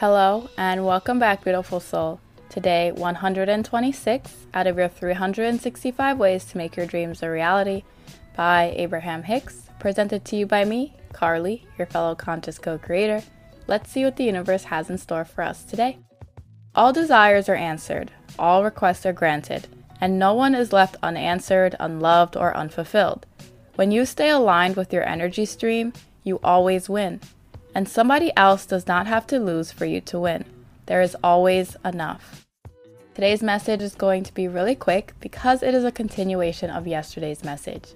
Hello, and welcome back, beautiful soul. Today, 126 out of your 365 ways to make your dreams a reality by Abraham Hicks, presented to you by me, Carly, your fellow conscious co creator. Let's see what the universe has in store for us today. All desires are answered, all requests are granted, and no one is left unanswered, unloved, or unfulfilled. When you stay aligned with your energy stream, you always win. And somebody else does not have to lose for you to win. There is always enough. Today's message is going to be really quick because it is a continuation of yesterday's message.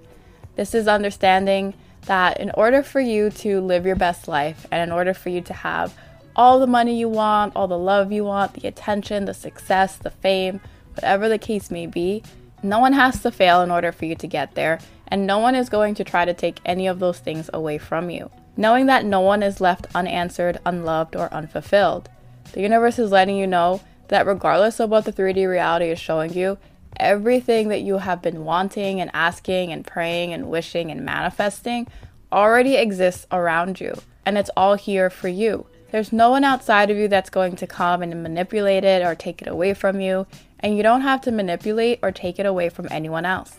This is understanding that in order for you to live your best life and in order for you to have all the money you want, all the love you want, the attention, the success, the fame, whatever the case may be, no one has to fail in order for you to get there, and no one is going to try to take any of those things away from you. Knowing that no one is left unanswered, unloved, or unfulfilled. The universe is letting you know that regardless of what the 3D reality is showing you, everything that you have been wanting and asking and praying and wishing and manifesting already exists around you, and it's all here for you. There's no one outside of you that's going to come and manipulate it or take it away from you, and you don't have to manipulate or take it away from anyone else.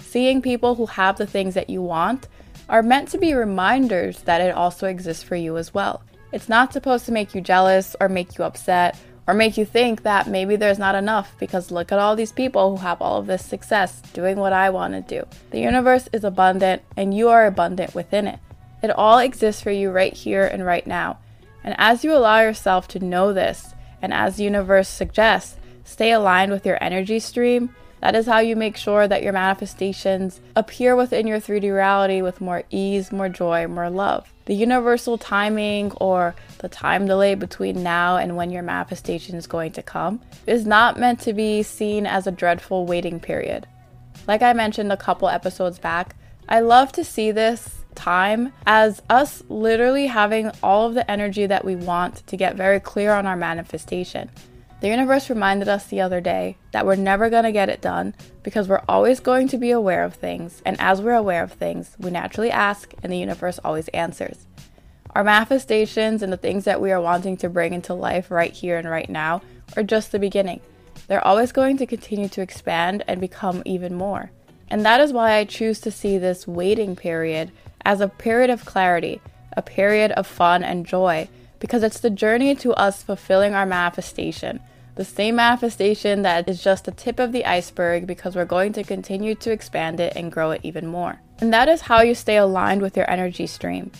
Seeing people who have the things that you want are meant to be reminders that it also exists for you as well. It's not supposed to make you jealous or make you upset or make you think that maybe there's not enough because look at all these people who have all of this success doing what I want to do. The universe is abundant and you are abundant within it. It all exists for you right here and right now. And as you allow yourself to know this, and as the universe suggests, stay aligned with your energy stream, that is how you make sure that your manifestations appear within your 3D reality with more ease, more joy, more love. The universal timing or the time delay between now and when your manifestation is going to come is not meant to be seen as a dreadful waiting period. Like I mentioned a couple episodes back, I love to see this time as us literally having all of the energy that we want to get very clear on our manifestation. The universe reminded us the other day that we're never going to get it done because we're always going to be aware of things, and as we're aware of things, we naturally ask, and the universe always answers. Our manifestations and the things that we are wanting to bring into life right here and right now are just the beginning. They're always going to continue to expand and become even more. And that is why I choose to see this waiting period as a period of clarity, a period of fun and joy, because it's the journey to us fulfilling our manifestation. The same manifestation that is just the tip of the iceberg because we're going to continue to expand it and grow it even more. And that is how you stay aligned with your energy stream.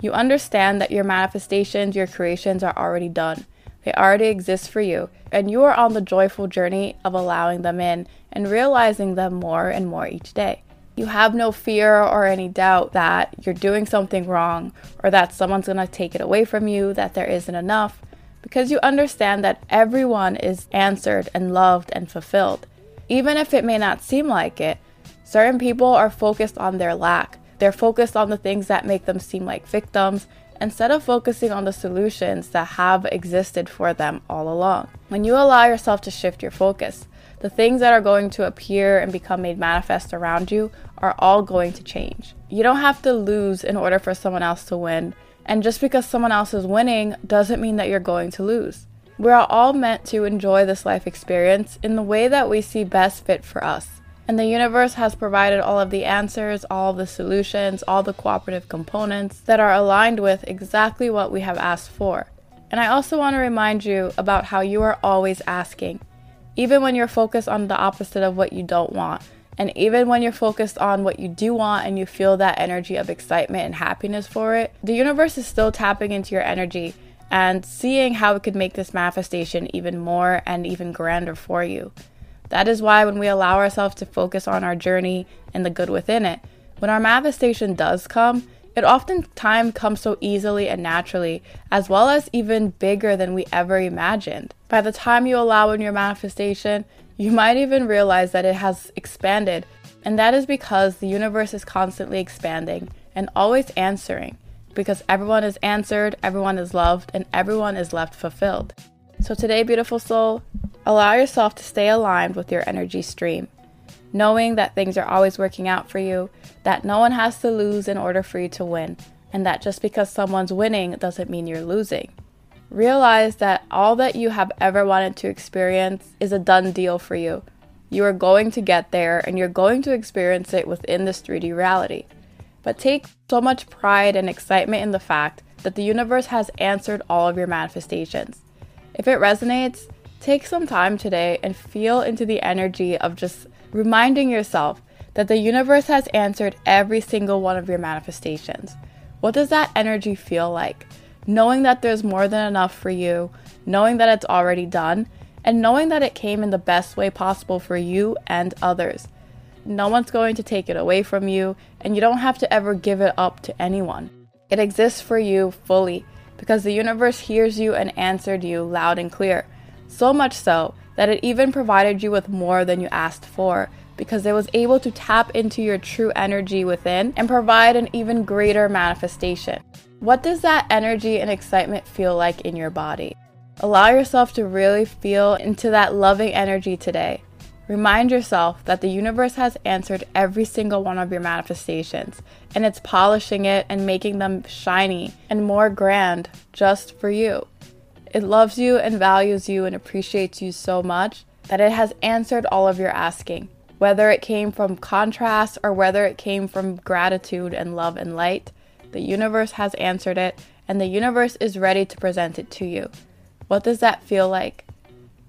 You understand that your manifestations, your creations are already done. They already exist for you, and you are on the joyful journey of allowing them in and realizing them more and more each day. You have no fear or any doubt that you're doing something wrong or that someone's to take it away from you, that there isn't enough, because you understand that everyone is answered and loved and fulfilled. Even if it may not seem like it, certain people are focused on their lack. They're focused on the things that make them seem like victims instead of focusing on the solutions that have existed for them all along. When you allow yourself to shift your focus, the things that are going to appear and become made manifest around you are all going to change. You don't have to lose in order for someone else to win, and just because someone else is winning doesn't mean that you're going to lose. We are all meant to enjoy this life experience in the way that we see best fit for us. And the universe has provided all of the answers, all of the solutions, all the cooperative components that are aligned with exactly what we have asked for. And I also want to remind you about how you are always asking even when you're focused on the opposite of what you don't want. And even when you're focused on what you do want and you feel that energy of excitement and happiness for it, the universe is still tapping into your energy and seeing how it could make this manifestation even more and even grander for you. That is why when we allow ourselves to focus on our journey and the good within it, when our manifestation does come, it oftentimes comes so easily and naturally, as well as even bigger than we ever imagined. By the time you allow in your manifestation, you might even realize that it has expanded, and that is because the universe is constantly expanding and always answering, because everyone is answered, everyone is loved, and everyone is left fulfilled. So, today, beautiful soul, allow yourself to stay aligned with your energy stream knowing that things are always working out for you, that no one has to lose in order for you to win, and that just because someone's winning doesn't mean you're losing. Realize that all that you have ever wanted to experience is a done deal for you. You are going to get there and you're going to experience it within this 3D reality. But take so much pride and excitement in the fact that the universe has answered all of your manifestations. If it resonates, take some time today and feel into the energy of just reminding yourself that the universe has answered every single one of your manifestations. What does that energy feel like? Knowing that there's more than enough for you, knowing that it's already done, and knowing that it came in the best way possible for you and others. No one's going to take it away from you, and you don't have to ever give it up to anyone. It exists for you fully because the universe hears you and answered you loud and clear. So much so that it even provided you with more than you asked for because it was able to tap into your true energy within and provide an even greater manifestation. What does that energy and excitement feel like in your body? Allow yourself to really feel into that loving energy today. Remind yourself that the universe has answered every single one of your manifestations and it's polishing it and making them shiny and more grand just for you. It loves you and values you and appreciates you so much that it has answered all of your asking, whether it came from contrast or whether it came from gratitude and love and light. The universe has answered it and the universe is ready to present it to you. What does that feel like?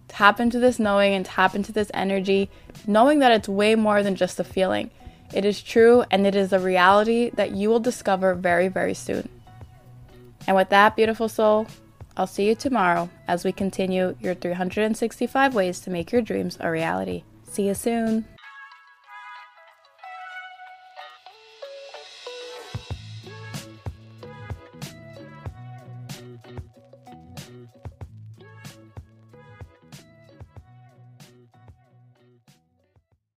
Tap into this knowing and tap into this energy, knowing that it's way more than just a feeling. It is true and it is a reality that you will discover very, very soon. And with that, beautiful soul, I'll see you tomorrow as we continue your 365 ways to make your dreams a reality. See you soon.